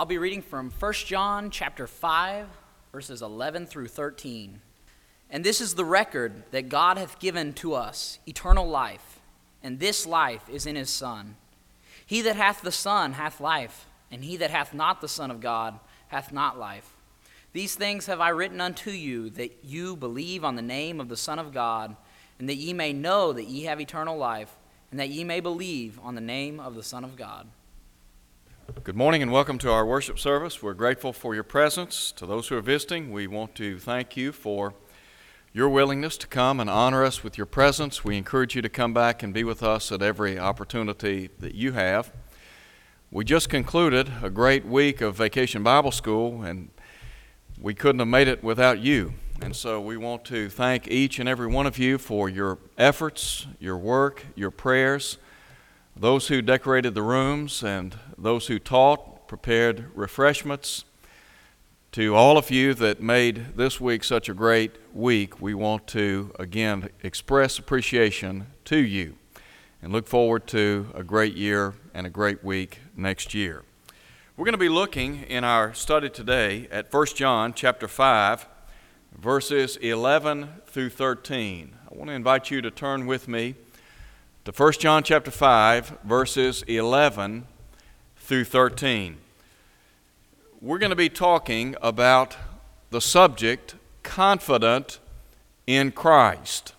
I'll be reading from 1 John chapter 5 verses 11 through 13. And this is the record that God hath given to us, eternal life, and this life is in his Son. He that hath the Son hath life, and he that hath not the Son of God hath not life. These things have I written unto you, that you believe on the name of the Son of God, and that ye may know that ye have eternal life, and that ye may believe on the name of the Son of God. Good morning and welcome to our worship service. We're grateful for your presence. To those who are visiting, we want to thank you for your willingness to come and honor us with your presence. We encourage you to come back and be with us at every opportunity that you have. We just concluded a great week of Vacation Bible School, and we couldn't have made it without you. And so we want to thank each and every one of you for your efforts, your work, your prayers, those who decorated the rooms, and those who taught, prepared refreshments. To all of you that made this week such a great week, we want to again express appreciation to you and look forward to a great year and a great week next year. We're going to be looking in our study today at 1 John chapter 5 verses 11 through 13. I want to invite you to turn with me to 1 John chapter 5 verses 11 through 13 we're going to be talking about the subject confident in Christ.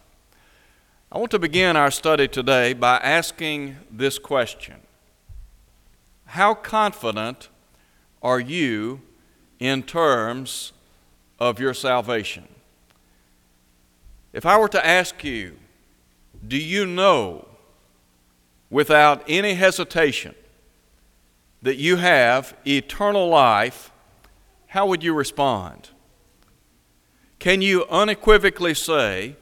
I want to begin our study today by asking this question How confident are you in terms of your salvation? If I were to ask you, do you know without any hesitation that you have eternal life, how would you respond? Can you unequivocally say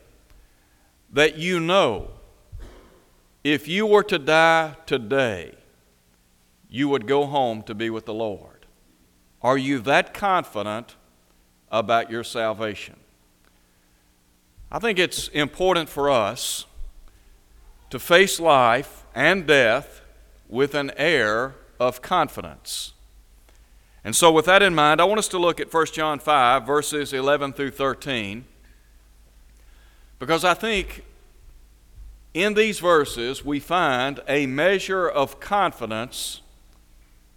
that you know if you were to die today, you would go home to be with the Lord? Are you that confident about your salvation? I think it's important for us to face life and death with an air of confidence. And so, with that in mind, I want us to look at 1 John 5, verses 11 through 13, because I think in these verses we find a measure of confidence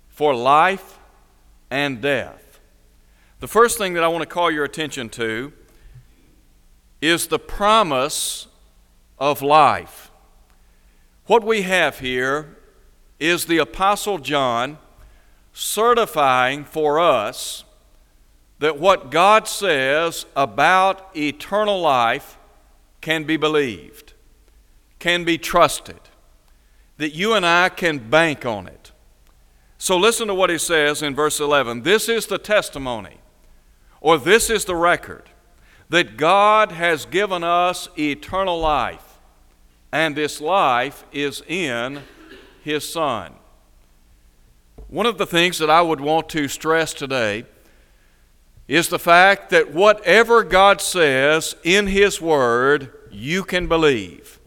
for life and death. The first thing that I want to call your attention to is the promise of life. What we have here is the Apostle John certifying for us that what God says about eternal life can be believed, can be trusted, that you and I can bank on it. So listen to what he says in verse 11. This is the testimony, or this is the record, that God has given us eternal life, and this life is in his Son. One of the things that I would want to stress today is the fact that whatever God says in His Word, you can believe.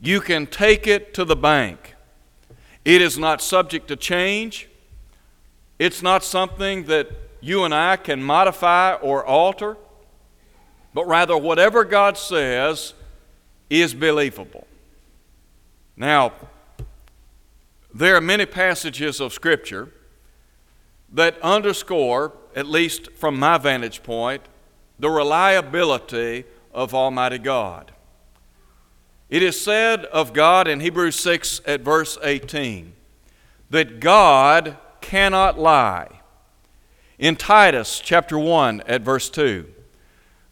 You can take it to the bank. It is not subject to change. It's not something that you and I can modify or alter, but rather, whatever God says is believable. Now, there are many passages of Scripture that underscore, at least from my vantage point, the reliability of Almighty God. It is said of God in Hebrews 6 at verse 18 that God cannot lie. In Titus chapter 1 at verse 2,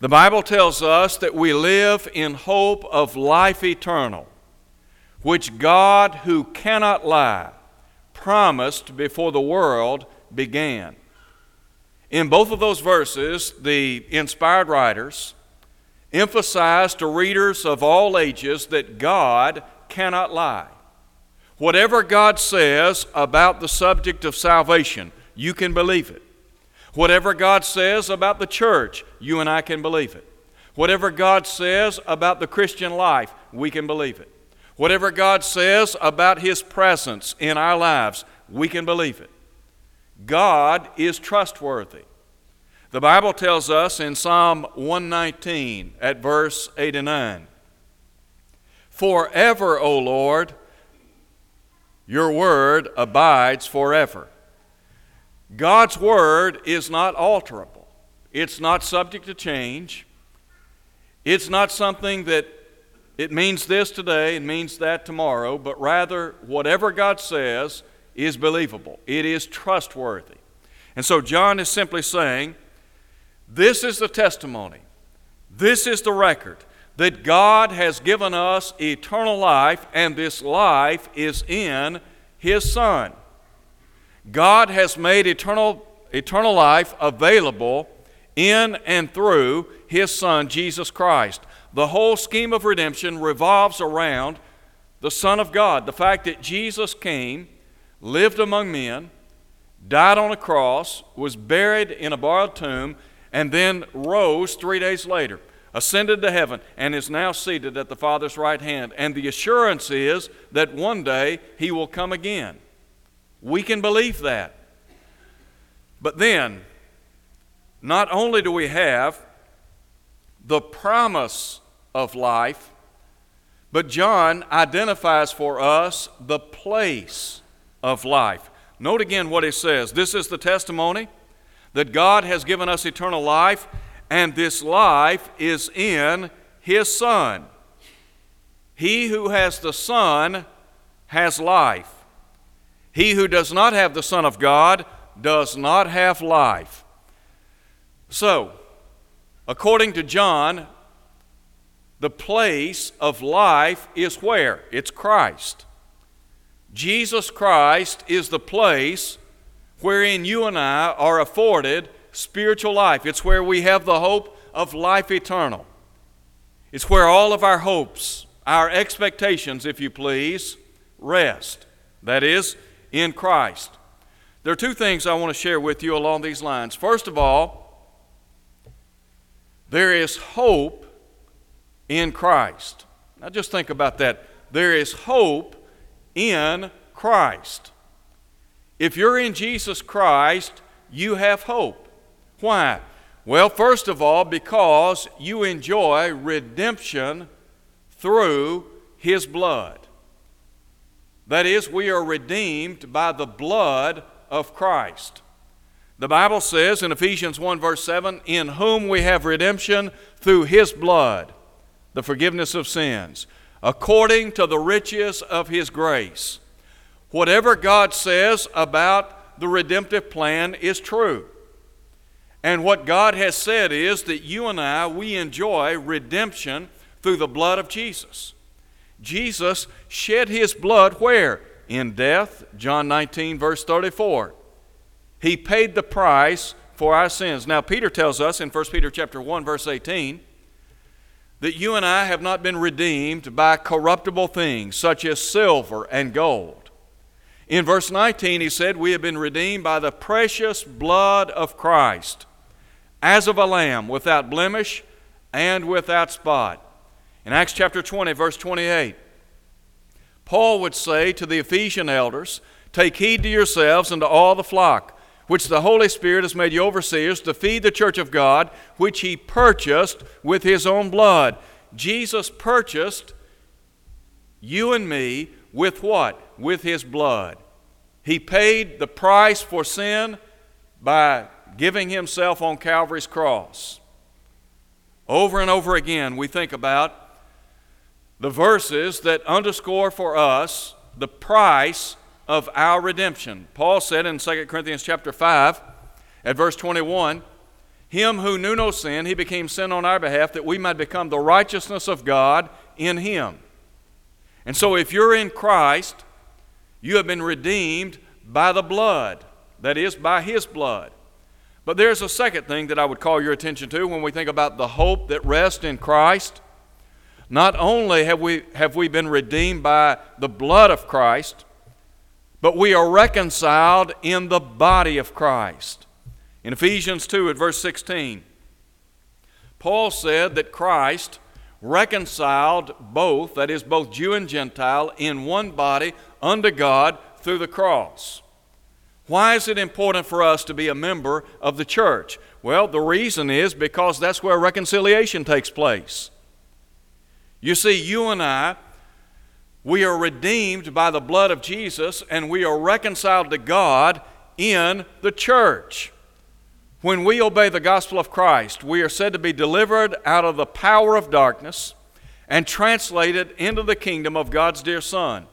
the Bible tells us that we live in hope of life eternal which God, who cannot lie, promised before the world began. In both of those verses, the inspired writers emphasize to readers of all ages that God cannot lie. Whatever God says about the subject of salvation, you can believe it. Whatever God says about the church, you and I can believe it. Whatever God says about the Christian life, we can believe it. Whatever God says about His presence in our lives, we can believe it. God is trustworthy. The Bible tells us in Psalm 119 at verse 8 and 9 Forever, O Lord, your word abides forever. God's word is not alterable, it's not subject to change. It's not something that it means this today and means that tomorrow, but rather, whatever God says is believable, it is trustworthy. And so, John is simply saying, This is the testimony, this is the record that God has given us eternal life, and this life is in His Son. God has made eternal, eternal life available in and through His Son, Jesus Christ. The whole scheme of redemption revolves around the Son of God. The fact that Jesus came, lived among men, died on a cross, was buried in a borrowed tomb, and then rose three days later ascended to heaven, and is now seated at the Father's right hand. And the assurance is that one day he will come again. We can believe that. But then, not only do we have the promise of life, but John identifies for us the place of life. Note again what he says. This is the testimony that God has given us eternal life, and this life is in his Son. He who has the Son has life. He who does not have the Son of God does not have life. So, according to John, the place of life is where? It's Christ. Jesus Christ is the place wherein you and I are afforded spiritual life. It's where we have the hope of life eternal. It's where all of our hopes, our expectations, if you please, rest. That is, in Christ. There are two things I want to share with you along these lines. First of all, there is hope in Christ. Now just think about that. There is hope in Christ. If you're in Jesus Christ, you have hope. Why? Well, first of all, because you enjoy redemption through His blood. That is, we are redeemed by the blood of Christ. The Bible says in Ephesians 1, verse 7, in whom we have redemption through His blood, the forgiveness of sins, according to the riches of His grace. Whatever God says about the redemptive plan is true. And what God has said is that you and I, we enjoy redemption through the blood of Jesus. Jesus shed his blood where? In death, John 19, verse 34. He paid the price for our sins. Now, Peter tells us in 1 Peter chapter 1, verse 18, that you and I have not been redeemed by corruptible things such as silver and gold. In verse 19, he said, We have been redeemed by the precious blood of Christ as of a lamb without blemish and without spot. In Acts chapter 20, verse 28, Paul would say to the Ephesian elders, Take heed to yourselves and to all the flock, which the Holy Spirit has made you overseers to feed the church of God, which he purchased with his own blood. Jesus purchased you and me with what? With his blood. He paid the price for sin by giving himself on Calvary's cross. Over and over again, we think about the verses that underscore for us the price of our redemption. Paul said in 2 Corinthians chapter 5 at verse 21, him who knew no sin, he became sin on our behalf that we might become the righteousness of God in him. And so if you're in Christ, you have been redeemed by the blood, that is, by his blood. But there's a second thing that I would call your attention to when we think about the hope that rests in Christ. Not only have we, have we been redeemed by the blood of Christ, but we are reconciled in the body of Christ. In Ephesians 2 at verse 16, Paul said that Christ reconciled both, that is, both Jew and Gentile, in one body unto God through the cross. Why is it important for us to be a member of the church? Well, the reason is because that's where reconciliation takes place. You see, you and I, we are redeemed by the blood of Jesus and we are reconciled to God in the church. When we obey the gospel of Christ, we are said to be delivered out of the power of darkness and translated into the kingdom of God's dear Son.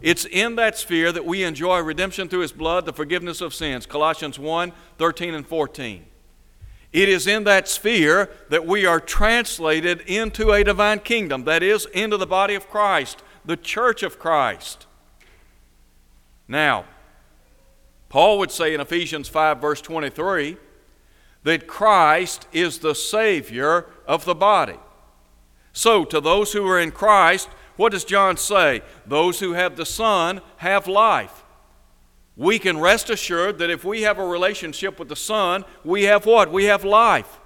It's in that sphere that we enjoy redemption through his blood, the forgiveness of sins. Colossians 1 13 and 14. It is in that sphere that we are translated into a divine kingdom, that is, into the body of Christ, the church of Christ. Now, Paul would say in Ephesians 5, verse 23, that Christ is the Savior of the body. So, to those who are in Christ, what does John say? Those who have the Son have life. We can rest assured that if we have a relationship with the Son, we have what? We have life.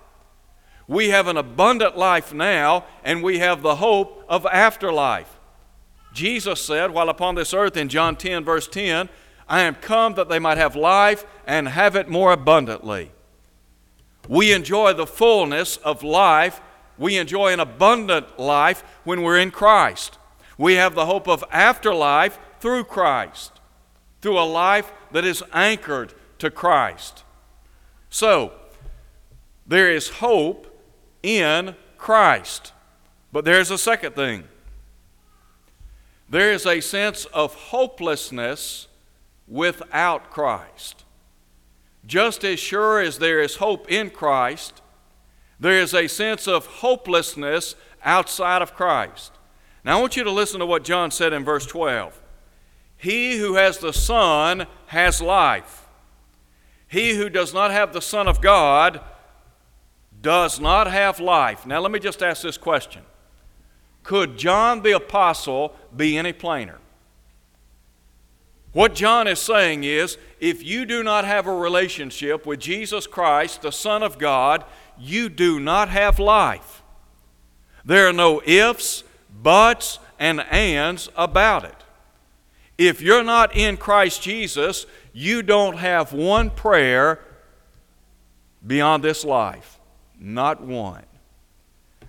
We have an abundant life now, and we have the hope of afterlife. Jesus said, while upon this earth in John 10, verse 10, I am come that they might have life and have it more abundantly. We enjoy the fullness of life. We enjoy an abundant life when we're in Christ. We have the hope of afterlife through Christ through a life that is anchored to Christ. So, there is hope in Christ. But there's a second thing there is a sense of hopelessness without Christ. Just as sure as there is hope in Christ, there is a sense of hopelessness outside of Christ. Now, I want you to listen to what John said in verse 12. He who has the Son has life. He who does not have the Son of God does not have life. Now, let me just ask this question Could John the Apostle be any plainer? What John is saying is if you do not have a relationship with Jesus Christ, the Son of God, you do not have life. There are no ifs, buts, and ands about it. If you're not in Christ Jesus, you don't have one prayer beyond this life. Not one.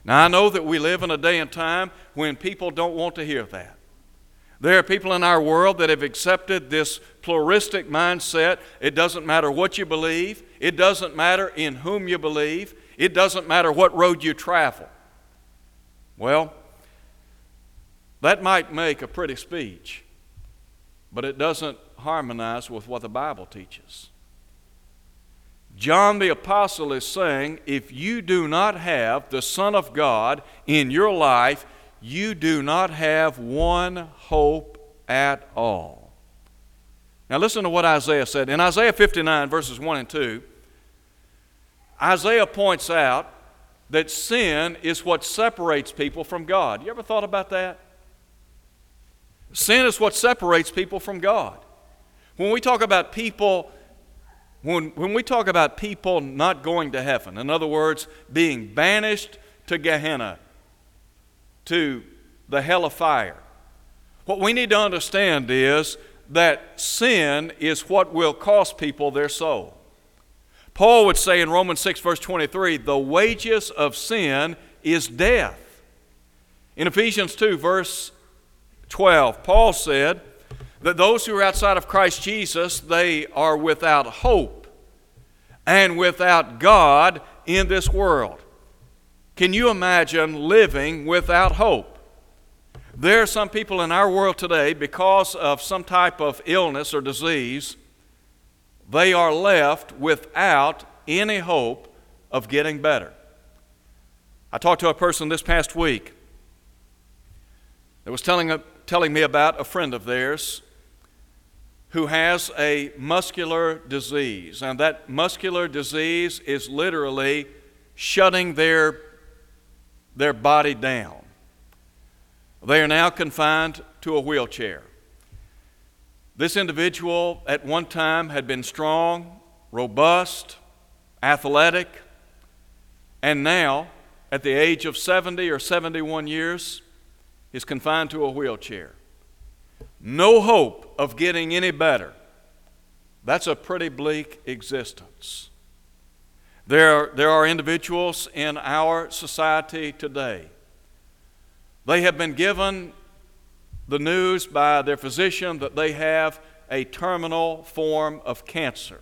Now, I know that we live in a day and time when people don't want to hear that. There are people in our world that have accepted this pluralistic mindset. It doesn't matter what you believe, it doesn't matter in whom you believe, it doesn't matter what road you travel. Well, that might make a pretty speech but it doesn't harmonize with what the Bible teaches. John the Apostle is saying if you do not have the Son of God in your life, you do not have one hope at all. Now, listen to what Isaiah said. In Isaiah 59, verses 1 and 2, Isaiah points out that sin is what separates people from God. You ever thought about that? Sin is what separates people from God. When we talk about people, when, when we talk about people not going to heaven, in other words, being banished to Gehenna, to the hell of fire, what we need to understand is that sin is what will cost people their soul. Paul would say in Romans 6, verse 23, the wages of sin is death. In Ephesians 2, verse 12. Paul said that those who are outside of Christ Jesus, they are without hope and without God in this world. Can you imagine living without hope? There are some people in our world today, because of some type of illness or disease, they are left without any hope of getting better. I talked to a person this past week that was telling, telling me about a friend of theirs who has a muscular disease. And that muscular disease is literally shutting their, their body down. They are now confined to a wheelchair. This individual at one time had been strong, robust, athletic, and now, at the age of 70 or 71 years, is confined to a wheelchair. No hope of getting any better. That's a pretty bleak existence. There, there are individuals in our society today. They have been given the news by their physician that they have a terminal form of cancer.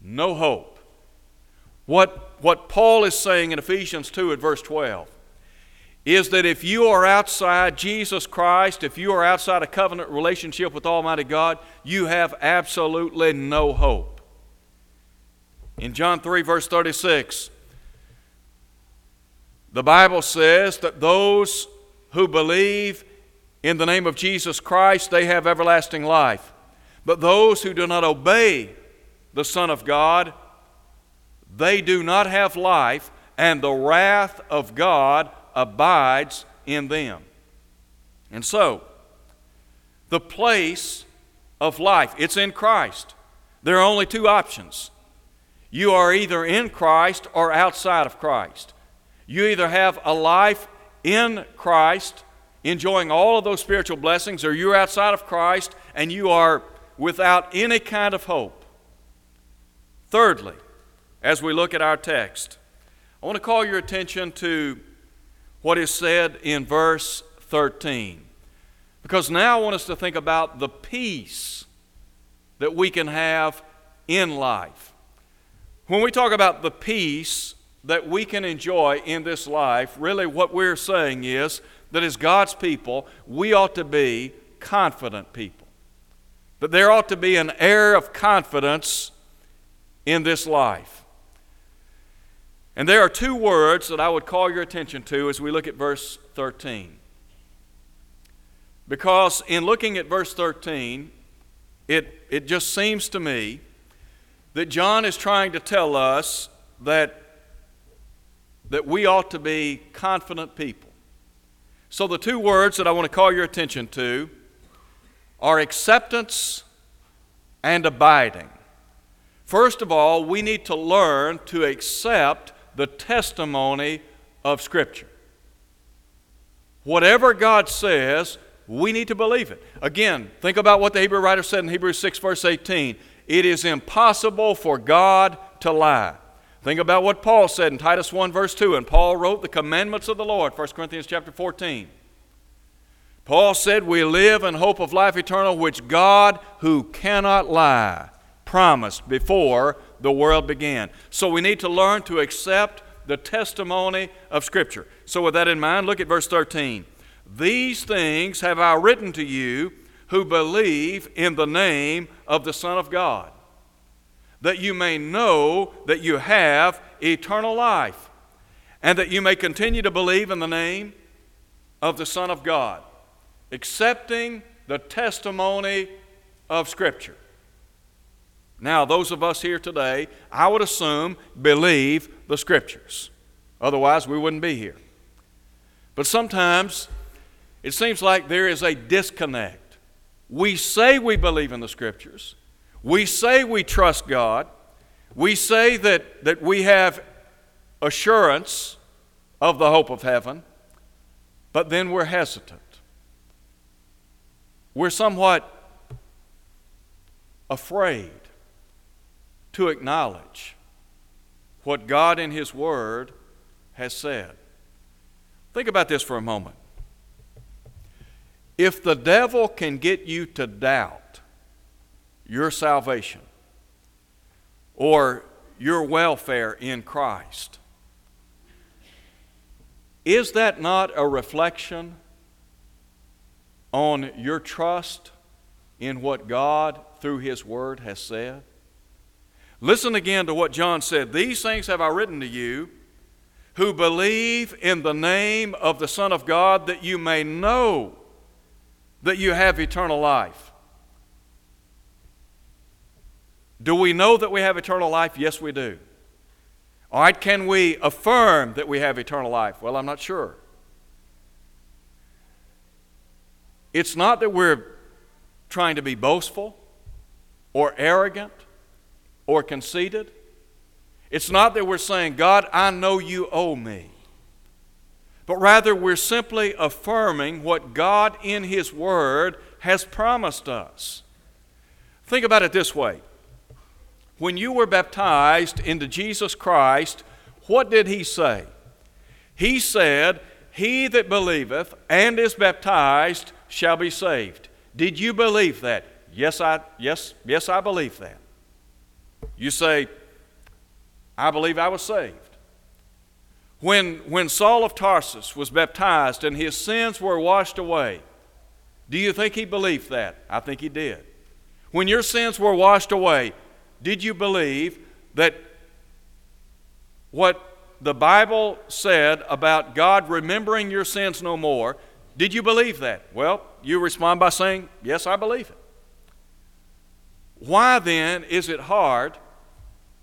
No hope. What, what Paul is saying in Ephesians 2 at verse 12 is that if you are outside Jesus Christ, if you are outside a covenant relationship with Almighty God, you have absolutely no hope. In John 3, verse 36, the Bible says that those who believe in the name of Jesus Christ, they have everlasting life. But those who do not obey the Son of God, they do not have life, and the wrath of God abides in them. And so, the place of life, it's in Christ. There are only two options. You are either in Christ or outside of Christ. You either have a life in Christ, enjoying all of those spiritual blessings, or you're outside of Christ and you are without any kind of hope. Thirdly, as we look at our text, I want to call your attention to what is said in verse 13. Because now I want us to think about the peace that we can have in life. When we talk about the peace that we can enjoy in this life, really what we're saying is that as God's people, we ought to be confident people. That there ought to be an air of confidence in this life. And there are two words that I would call your attention to as we look at verse 13. Because in looking at verse 13, it, it just seems to me that John is trying to tell us that, that we ought to be confident people. So, the two words that I want to call your attention to are acceptance and abiding. First of all, we need to learn to accept the testimony of Scripture. Whatever God says, we need to believe it. Again, think about what the Hebrew writer said in Hebrews 6, verse 18. It is impossible for God to lie. Think about what Paul said in Titus 1, verse 2. And Paul wrote the commandments of the Lord, 1 Corinthians chapter 14. Paul said, We live in hope of life eternal, which God, who cannot lie, promised before the world began. So we need to learn to accept the testimony of Scripture. So, with that in mind, look at verse 13. These things have I written to you who believe in the name of the Son of God, that you may know that you have eternal life, and that you may continue to believe in the name of the Son of God, accepting the testimony of Scripture. Now, those of us here today, I would assume, believe the Scriptures. Otherwise, we wouldn't be here. But sometimes it seems like there is a disconnect. We say we believe in the Scriptures, we say we trust God, we say that, that we have assurance of the hope of heaven, but then we're hesitant. We're somewhat afraid to acknowledge what God in His Word has said. Think about this for a moment. If the devil can get you to doubt your salvation or your welfare in Christ, is that not a reflection on your trust in what God through His Word has said? Listen again to what John said. These things have I written to you who believe in the name of the Son of God that you may know that you have eternal life. Do we know that we have eternal life? Yes, we do. All right, can we affirm that we have eternal life? Well, I'm not sure. It's not that we're trying to be boastful or arrogant or conceited. It's not that we're saying, God, I know you owe me. But rather, we're simply affirming what God in His Word has promised us. Think about it this way when you were baptized into Jesus Christ, what did he say? He said, He that believeth and is baptized shall be saved. Did you believe that? Yes, I yes, yes, I believe that. You say, I believe I was saved. When, when Saul of Tarsus was baptized and his sins were washed away, do you think he believed that? I think he did. When your sins were washed away, did you believe that what the Bible said about God remembering your sins no more, did you believe that? Well, you respond by saying, Yes, I believe it. Why then is it hard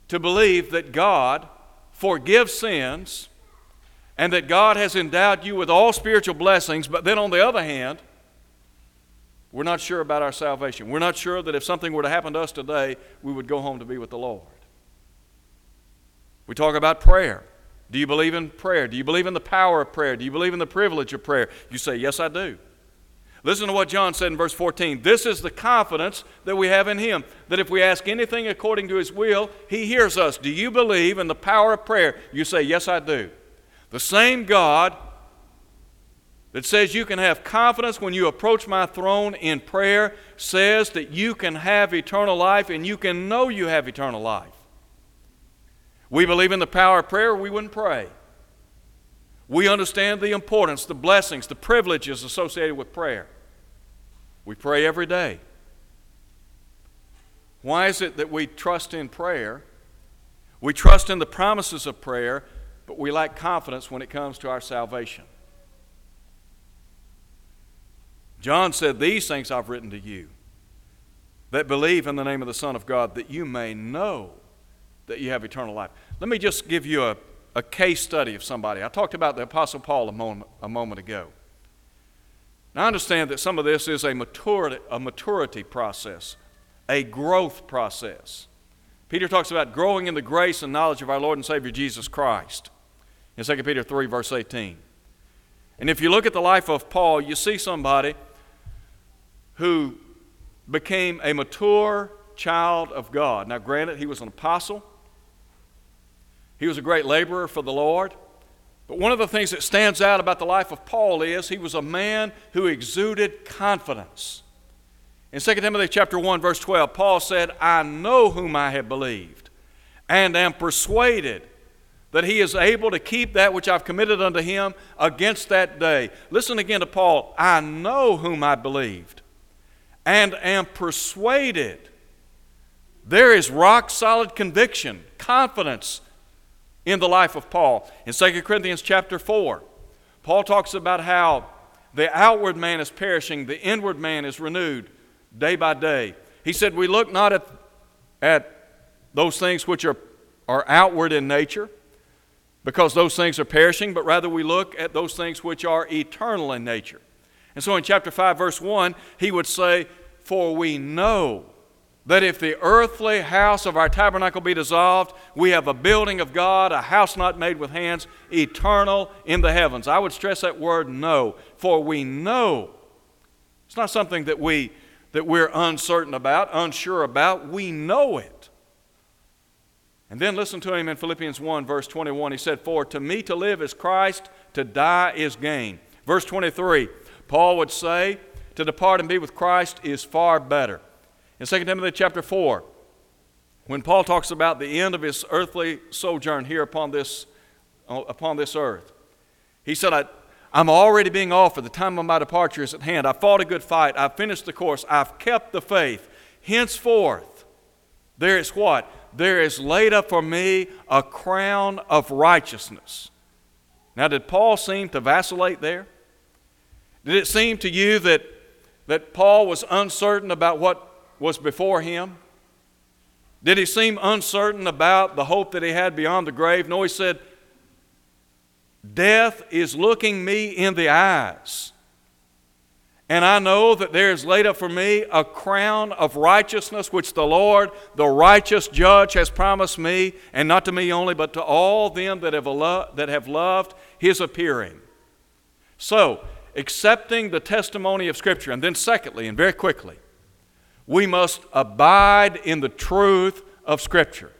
to believe that God forgives sins and that God has endowed you with all spiritual blessings, but then on the other hand, we're not sure about our salvation. We're not sure that if something were to happen to us today, we would go home to be with the Lord. We talk about prayer. Do you believe in prayer? Do you believe in the power of prayer? Do you believe in the privilege of prayer? You say, Yes, I do. Listen to what John said in verse 14. This is the confidence that we have in Him, that if we ask anything according to His will, He hears us. Do you believe in the power of prayer? You say, Yes, I do. The same God that says you can have confidence when you approach my throne in prayer says that you can have eternal life and you can know you have eternal life. We believe in the power of prayer, we wouldn't pray. We understand the importance, the blessings, the privileges associated with prayer. We pray every day. Why is it that we trust in prayer? We trust in the promises of prayer, but we lack confidence when it comes to our salvation. John said, These things I've written to you that believe in the name of the Son of God, that you may know that you have eternal life. Let me just give you a, a case study of somebody. I talked about the Apostle Paul a moment, a moment ago. Now, I understand that some of this is a maturity, a maturity process, a growth process. Peter talks about growing in the grace and knowledge of our Lord and Savior Jesus Christ in 2 Peter 3, verse 18. And if you look at the life of Paul, you see somebody who became a mature child of God. Now, granted, he was an apostle, he was a great laborer for the Lord. But one of the things that stands out about the life of Paul is he was a man who exuded confidence. In 2 Timothy chapter 1 verse 12, Paul said, "I know whom I have believed, and am persuaded that he is able to keep that which I've committed unto him against that day." Listen again to Paul, "I know whom I believed, and am persuaded. There is rock solid conviction, confidence in the life of Paul. In 2 Corinthians chapter 4, Paul talks about how the outward man is perishing, the inward man is renewed day by day. He said, We look not at, at those things which are, are outward in nature, because those things are perishing, but rather we look at those things which are eternal in nature. And so in chapter 5, verse 1, he would say, For we know that if the earthly house of our tabernacle be dissolved, we have a building of God, a house not made with hands, eternal in the heavens. I would stress that word know, for we know. It's not something that, we, that we're uncertain about, unsure about. We know it. And then listen to him in Philippians 1, verse 21. He said, For to me to live is Christ, to die is gain. Verse 23, Paul would say, To depart and be with Christ is far better. In 2 Timothy chapter 4, when Paul talks about the end of his earthly sojourn here upon this, uh, upon this earth, he said, I, I'm already being offered. The time of my departure is at hand. I fought a good fight. I've finished the course. I've kept the faith. Henceforth, there is what? There is laid up for me a crown of righteousness. Now, did Paul seem to vacillate there? Did it seem to you that, that Paul was uncertain about what was before him? Did he seem uncertain about the hope that he had beyond the grave? No, he said, Death is looking me in the eyes. And I know that there is laid up for me a crown of righteousness, which the Lord, the righteous judge, has promised me, and not to me only, but to all them that have, lo- that have loved his appearing. So, accepting the testimony of Scripture, and then secondly, and very quickly, we must abide in the truth of Scripture.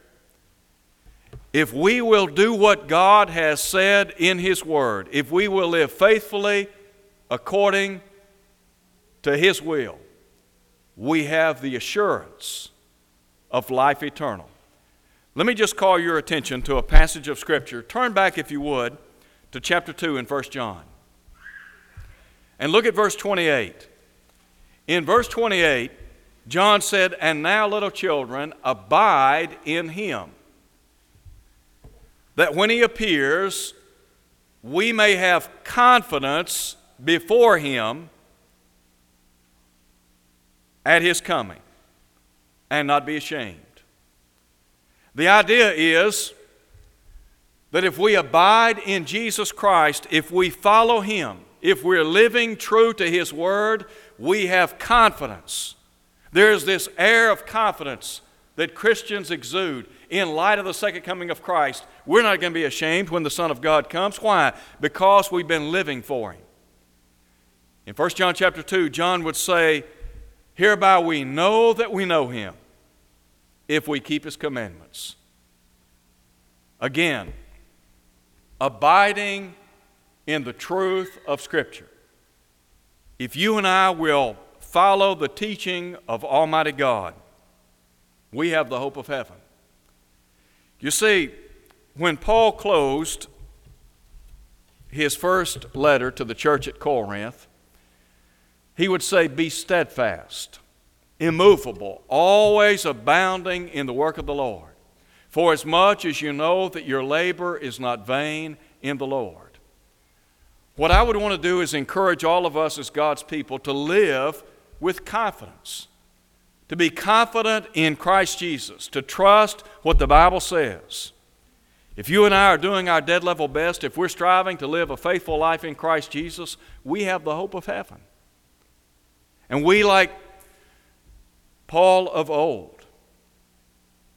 If we will do what God has said in His Word, if we will live faithfully according to His will, we have the assurance of life eternal. Let me just call your attention to a passage of Scripture. Turn back, if you would, to chapter 2 in 1 John. And look at verse 28. In verse 28, John said, And now, little children, abide in him, that when he appears, we may have confidence before him at his coming and not be ashamed. The idea is that if we abide in Jesus Christ, if we follow him, if we're living true to his word, we have confidence. There's this air of confidence that Christians exude in light of the second coming of Christ. We're not going to be ashamed when the Son of God comes. Why? Because we've been living for him. In 1 John chapter 2, John would say, Hereby we know that we know him if we keep his commandments. Again, abiding in the truth of Scripture. If you and I will follow the teaching of Almighty God, we have the hope of heaven. You see, when Paul closed his first letter to the church at Corinth, he would say, Be steadfast, immovable, always abounding in the work of the Lord. For as much as you know that your labor is not vain in the Lord. What I would want to do is encourage all of us as God's people to live with confidence, to be confident in Christ Jesus, to trust what the Bible says. If you and I are doing our dead level best, if we're striving to live a faithful life in Christ Jesus, we have the hope of heaven. And we, like Paul of old,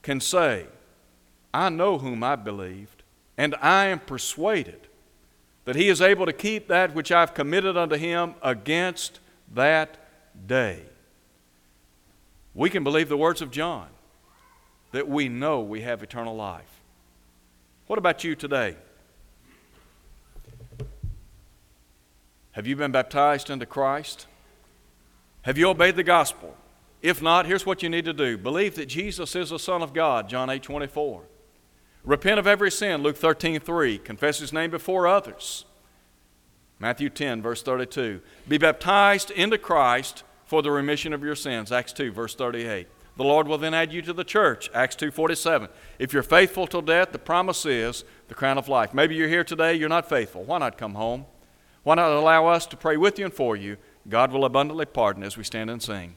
can say, I know whom I believed, and I am persuaded that he is able to keep that which I've committed unto him against that day. We can believe the words of John that we know we have eternal life. What about you today? Have you been baptized into Christ? Have you obeyed the gospel? If not, here's what you need to do believe that Jesus is the Son of God, John 8 24. Repent of every sin, Luke 13 3. Confess his name before others, Matthew 10, verse 32. Be baptized into Christ for the remission of your sins, Acts 2, verse 38. The Lord will then add you to the church, Acts 2:47. If you're faithful till death, the promise is the crown of life. Maybe you're here today, you're not faithful. Why not come home? Why not allow us to pray with you and for you? God will abundantly pardon as we stand and sing.